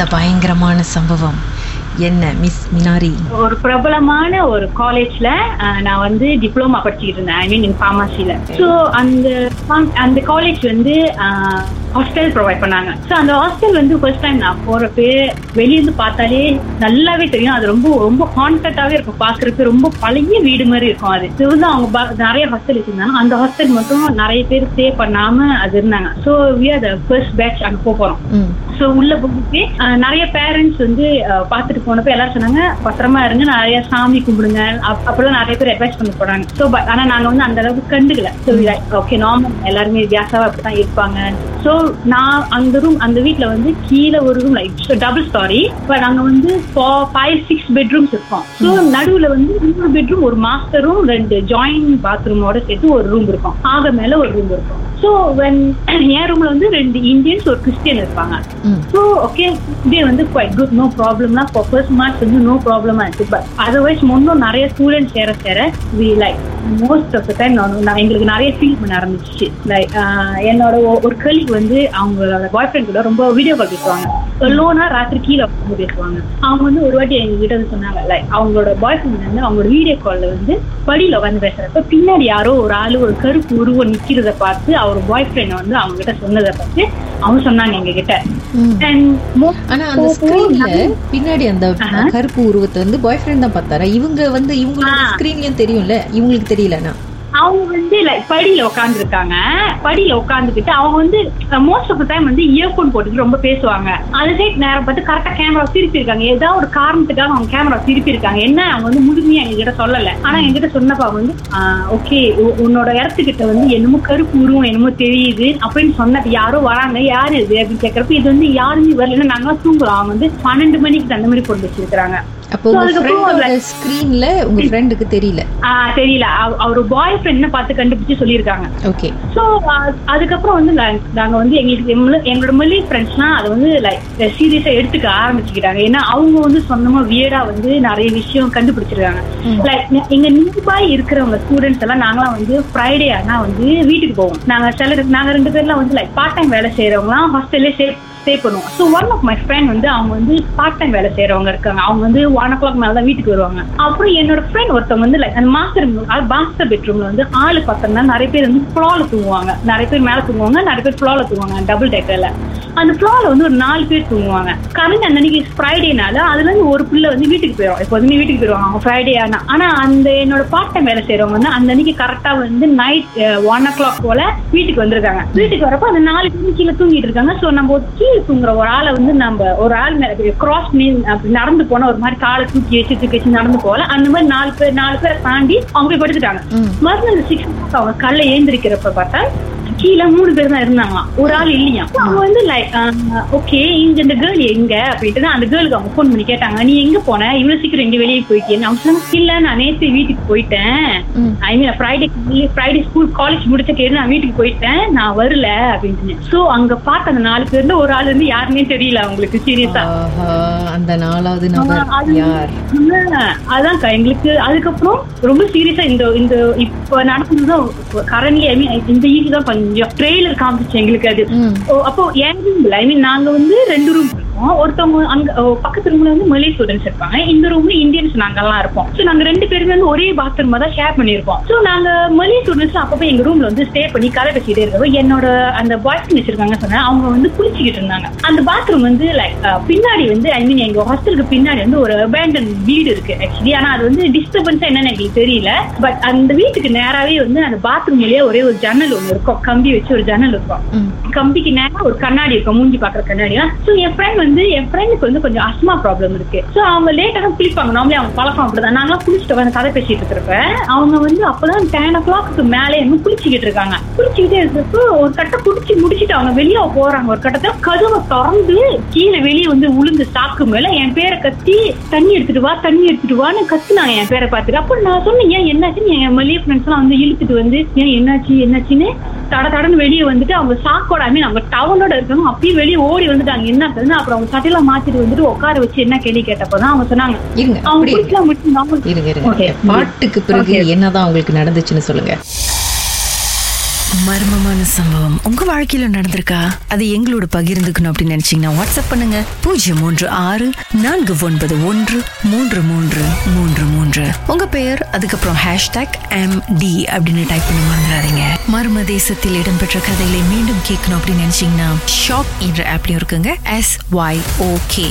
அந்த பயங்கரமான சம்பவம். என்ன மிஸ் மினாரி? ஒரு பிரபலமான ஒரு காலேஜ்ல நான் வந்து டிப்ளமா படிச்சுட்டு இருந்தேன். ஐ மீன் இன் ஃபார்மசில ஸோ அந்த அந்த காலேஜ் வந்து ஹாஸ்டல் ப்ரொவைட் பண்ணாங்க. ஸோ அந்த ஹாஸ்டல் வந்து ஃபர்ஸ்ட் டைம் நான் போறப்ப வெளியிருந்து பார்த்தாலே நல்லாவே தெரியும். அது ரொம்ப ரொம்ப ஹாண்டடாவே இருக்கும். பாக்குறதுக்கு ரொம்ப பழைய வீடு மாதிரி இருக்கும் அது. இது வந்து அவங்க நிறைய ஹாஸ்டல் வச்சிருந்தாங்க. அந்த ஹாஸ்டல் மட்டும் நிறைய பேர் ஸ்டே பண்ணாம அது இருந்தாங்க. So we are the first batch அங்க போக போறோம். ம். ஸோ உள்ள போயிட்டு நிறைய பேரண்ட்ஸ் வந்து பார்த்துட்டு போனப்ப எல்லாரும் சொன்னாங்க பத்திரமா இருங்க. நிறைய சாமி கும்பிடுங்க. அப்- அப்பெல்லாம் நிறைய பேர் அட்வைஸ் பண்ணி போறாங்க. ஸோ ஆனா நாங்க வந்து அந்த அளவுக்கு கண்டுக்கல. ஸோ ஓகே நார்மல் எல்லாருமே வித்தியாசமா அப்படிதான் இருப்பாங்க. ஸோ நான் அந்த ரூம் அந்த வீட்ல வந்து கீழே ஒரு room like double storey but அங்க வந்து ஃபைவ் சிக்ஸ் பெட்ரூம்ஸ் இருக்கும். ஸோ நடுவுல வந்து இன்னொரு பெட்ரூம் ஒரு மாஸ்டர் ரூம் ரெண்டு ஜாயிண்ட் பாத்ரூமோட சேர்த்து ஒரு ரூம் இருக்கும். ஆக மேல ஒரு ரூம் இருக்கும். ஸோ வென் என் ரூம்ல வந்து ரெண்டு இந்தியன்ஸ் ஒரு கிறிஸ்டியன் இருப்பாங்க. ஸோ ஓகே இதே வந்து குவைட் குட் நோ ப்ராப்ளம்லாம் ஃபார் ஃபர்ஸ்ட் மார்க்ஸ் வந்து நோ ப்ராப்ளமா இருக்கு. பட் அதர்வைஸ் முன்னும் நிறைய ஸ்டூடெண்ட்ஸ் சேர சேர we like most of the time நான் எங்களுக்கு நிறைய ஃபீல் பண்ண ஆரம்பிச்சிச்சு. லைக் என்னோட ஒரு கலிக்கு வந்து அவங்களோட பாய் ஃப்ரெண்ட் கூட ரொம்ப வீடியோ கால் பேசுவாங்க. லோனா ராத்திரி கீழே உட்காந்து பேசுவாங்க. அவங்க வந்து ஒரு வாட்டி எங்க கிட்ட வந்து சொன்னாங்க லைக் அவங்களோட பாய் ஃப்ரெண்ட் வந்து அவங்களோட வீடியோ கால்ல வந்து படியில உட்காந்து பேசுறப்ப பின்னாடி யாரோ ஒரு ஆளு ஒரு கருப்பு உருவம் நிக்கிறத பார்த்து அவர் பாய் ஃப்ரெண்ட் வந்து அவங்க கிட்ட சொன்னதை பார்த்து அவங்க சொன்னாங்க எங்க கிட்ட ம். And most ஆனா அந்த ஸ்கிரீன்ல பின்னாடி அந்த கருப்பு உருவத்தை வந்து பாய் ஃப்ரெண்ட் தான் பார்த்தாரா? இவங்க வந்து இவங்களோட ஸ்கிரீன்லயும் தெரியும்ல? இவங்களுக்கு தெரியலனா? அவங்க வந்து லைக் படியில உட்காந்துருக்காங்க படியில உட்காந்துக்கிட்டு அவங்க வந்து மோஸ்ட் ஆஃப் டைம் வந்து இயர்போன் போட்டுட்டு ரொம்ப பேசுவாங்க. அந்த சைட் நேரம் பார்த்து கரெக்டா கேமரா திருப்பி இருக்காங்க. ஏதாவது ஒரு காரணத்துக்காக அவங்க கேமரா திருப்பி இருக்காங்க. என்ன அவங்க வந்து முழுமையா எங்ககிட்ட சொல்லல. ஆனா என்கிட்ட சொன்னப்ப வந்து ஓகே உன்னோட இடத்துக்கிட்ட வந்து என்னமோ கருப்பு உருவம் என்னமோ தெரியுது. அப்படின்னு சொன்னது யாரோ வராங்க யாரு இது? அப்படின்னு கேட்கறப்ப இது வந்து யாருமே வரலன்னா நாங்களாம் தூங்குறோம். அவங்க வந்து பன்னெண்டு மணிக்கு அந்த மாதிரி கொண்டு வச்சிருக்காங்க அப்போ உங்க ஃப்ரெண்டோட ஸ்கிரீன்ல உங்க ஃப்ரெண்டுக்கு தெரியல. தெரியல. அவ- அவர் பாய் ஃப்ரெண்ட் பார்த்து கண்டுபிடிச்சு சொல்லியிருக்காங்க. ஓகே ஸோ அதுக்கப்புறம் வந்து நாங்க வந்து எங்களுக்கு எங்களோட மொழி ஃப்ரெண்ட்ஸ்லாம் அதை வந்து லைக் சீரியஸா எடுத்துக்க ஆரம்பிச்சுக்கிட்டாங்க. ஏன்னா அவங்க வந்து சொந்தமா வியடா வந்து நிறைய விஷயம் கண்டுபிடிச்சிருக்காங்க. லைக் எங்க நியர்பாய் இருக்கிறவங்க ஸ்டூடெண்ட்ஸ் எல்லாம் நாங்களாம் வந்து ஃப்ரைடே ஆனா வந்து வீட்டுக்கு போவோம். நாங்க சில நாங்க ரெண்டு பேர்லாம் வந்து லைக் பார்ட் டைம் வேலை செய்யறவங்களாம் ஹாஸ்டல்லே ஸ்டே ஸ்டே பண்ணுவோம். So one of my friend வந்து அவங்க வந்து பார்ட் டைம் வேலை செய்யறவங்க இருக்காங்க. அவங்க வந்து ஒன் ஓ கிளாக் மேல தான் வீட்டுக்கு வருவாங்க. அப்புறம் என்னோட ஃப்ரெண்ட் ஒருத்தவங்க வந்து லைக் அந்த மாஸ்டர் மாஸ்டர் பெட்ரூம்ல வந்து ஆளு பார்த்தோம்னா நிறைய பேர் வந்து ஃப்ளோல தூங்குவாங்க. நிறைய பேர் மேல தூங்குவாங்க நிறைய பேர் ஃப்ளோல தூங்குவாங்க டபுள் டெக்கர்ல அந்த ஃப்ளோல வந்து ஒரு நாலு பேர் தூங்குவாங்க. கரண்ட் அன்னைக்கு ஃப்ரைடேனால அதுல இருந்து ஒரு பிள்ளை வந்து வீட்டுக்கு போயிடும் எப்போதுமே வீட்டுக்கு போயிடுவாங்க. அவங்க ஃப்ரைடே ஆனா. ஆனா அந்த என்னோட பார்ட் டைம் வேலை செய்யறவங்க வந்து அந்த அன்னைக்கு கரெக்டா வந்து நைட் ஒன் ஓ கிளாக் போல வீட்டுக்கு வந்திருக்காங்க. வீட்டுக்கு வரப்போ அந்த நாலு பேர் கீழே தூங்கிட்டு இருக்காங்க. ஸோ நம்ம கீழே தூங்குற ஒரு ஆளை வந்து நம்ம ஒரு ஆள் கிராஸ் நடந்து போன ஒரு மாதிரி காலை தூக்கி வச்சு தூக்கி வச்சு நடந்து போகல அந்த மாதிரி நாலு பேர் நாலு பேரை தாண்டி அவங்க போய் படுத்துட்டாங்க. மறுநாள் சிக்ஸ் அவங்க கல்ல ஏந்திரிக்கிறப்ப பார்த்தா கீழே மூணு பேர் தான் இருந்தாங்களாம். ஒரு ஆள் இல்லையா அவங்க வந்து ஓகே இங்க இந்த கேர்ள் எங்க? அப்படின்ட்டு தான் அந்த கேர்ளுக்கு அவங்க ஃபோன் பண்ணி கேட்டாங்க. நீ எங்க போன? இவ்வளவு சீக்கிரம் எங்க வெளியே போயிட்டேன்னு அவங்க சொன்னாங்க இல்ல நான் நேத்து வீட்டுக்கு போயிட்டேன். I mean Friday Friday school college முடிச்ச கேடு நான் வீட்டுக்கு போயிட்டேன். நான் வரல. அப்படின்னு சோ அங்க பார்த்த அந்த நாலு பேர்ல ஒரு ஆள் வந்து யாருன்னே தெரியல அவங்களுக்கு சீரியஸா அந்த நாலாவது நபர் அது- யார்? அதான்க்கா எங்களுக்கு அதுக்கப்புறம் ரொம்ப சீரியஸா இந்த இந்த இப்ப நடந்ததுதான் கரண்ட்லி ஐ மீன் இந்த ஈஸி தான் கொஞ்சம் ட்ரெய்லர் காமிச்சு எங்களுக்கு அது. அப்போ என் ரூம்ல ஐ மீன் நாங்க வந்து ரெண்டு ரூம் இருக்கோம் ஒருத்தவங்க அங்க பக்கத்து ரூம்ல வந்து மலே ஸ்டூடெண்ட்ஸ் இருப்பாங்க. இந்த ரூம்ல இந்தியன்ஸ் நாங்கெல்லாம் இருப்போம். சோ நாங்க ரெண்டு பேருமே வந்து ஒரே பாத்ரூம் தான் ஷேர் பண்ணிருப்போம் சோ நாங்க மலே ஸ்டூடெண்ட்ஸ் அப்பப்போ எங்க ரூம்ல வந்து ஸ்டே பண்ணி கதை பேசிட்டே இருக்கோம் என்னோட அந்த பாய் ஃப்ரெண்ட் வச்சிருக்காங்க சொன்னா அவங்க வந்து குளிச்சுக்கிட்டு இருந்தாங்க. அந்த பாத்ரூம் வந்து லைக் பின்னாடி வந்து ஐ மீன் எங்க ஹாஸ்டலுக்கு பின்னாடி வந்து ஒரு அபேண்டன் வீடு இருக்கு ஆக்சுவலி ஆனா அது வந்து டிஸ்டர்பன்ஸா என்னன்னு எங்களுக்கு தெரியல. பட் அந்த வீட்டுக்கு நேராவே வந்து அந்த பாத்ரூம் வழியா ஒரே ஒரு ஜன்னல் ஒண்ணு இருக்கும். கம்பி வச்சு ஒரு ஜன்னல் இருக்கும். கம்பிக்கு நேரம் ஒரு கண்ணாடி இருக்கும். மூஞ்சி பாக்குற கண்ணாடியா சோ என் ஃப்ரெண்ட் வந்து வந்து என் ஃப்ரெண்டுக்கு வந்து கொஞ்சம் அஸ்மா ப்ராப்ளம் இருக்கு. ஸோ அவங்க லேட்டாக குளிப்பாங்க. நார்மலி அவங்க பழக்கம் அப்படிதான். நாங்களாம் குளிச்சுட்டு வந்து கதை பேசிட்டு இருக்கிறப்ப அவங்க வந்து அப்பதான் டென் ஓ கிளாக்கு மேலே இன்னும் குளிச்சுக்கிட்டு இருக்காங்க. குளிச்சுக்கிட்டே இருக்கிறப்போ ஒரு கட்டை குடிச்சு முடிச்சுட்டு அவங்க வெளியே போறாங்க. ஒரு கட்டத்தை கதவை திறந்து கீழே வெளியே வந்து உளுந்து சாக்கு மேல என் பேரை கத்தி தண்ணி எடுத்துட்டு வா தண்ணி எடுத்துட்டு வான்னு கத்துனாங்க என் பேரை பார்த்துட்டு. அப்போ நான் சொன்னேன் ஏன் என்னாச்சுன்னு? என் மல்லிகை ஃப்ரெண்ட்ஸ் எல்லாம் வந்து இழுத்துட்டு வந்து ஏன் என்னாச்சு என்னாச்சுன்னு? தட தடன்னு வெளியே வந்துட்டு அவங்க சாக்கோட ஐ மீன் அவங்க டவலோட இருக்காங்க அப்பயும் வெளியே ஓடி வந்துட்டாங்க. என்ன அப்புறம் அவங்க சட்டையில மாத்திட்டு வந்துட்டு உட்கார வச்சு என்ன கேள்வி கேட்டப்பதான் அவங்க சொன்னாங்க. இருங்க. பாட்டுக்கு பிறகு என்னதான் உங்களுக்கு நடந்துச்சுன்னு சொல்லுங்க. மர்மமான சம்பவம். உங்க வாழ்க்கையில நடந்திருக்கா? அது எங்களோட பகிர்ந்துக்கணும் அப்படின்னு நினைச்சீங்கன்னா வாட்ஸ்அப் பண்ணுங்க. பூஜ்ஜியம் மூன்று ஆறு நான்கு ஒன்பது ஒன்று மூன்று மூன்று மூன்று மூன்று. உங்க பெயர் அதுக்கப்புறம் ஹேஷ்டாக் எம் டி அப்படின்னு டைப் பண்ணி மறந்துடாதீங்க. மர்ம தேசத்தில் இடம்பெற்ற கதைகளை மீண்டும் கேட்கணும் அப்படின்னு நினைச்சீங்கன்னா ஷாக் என்ற ஆப்லயும் இருக்குங்க. S Y okay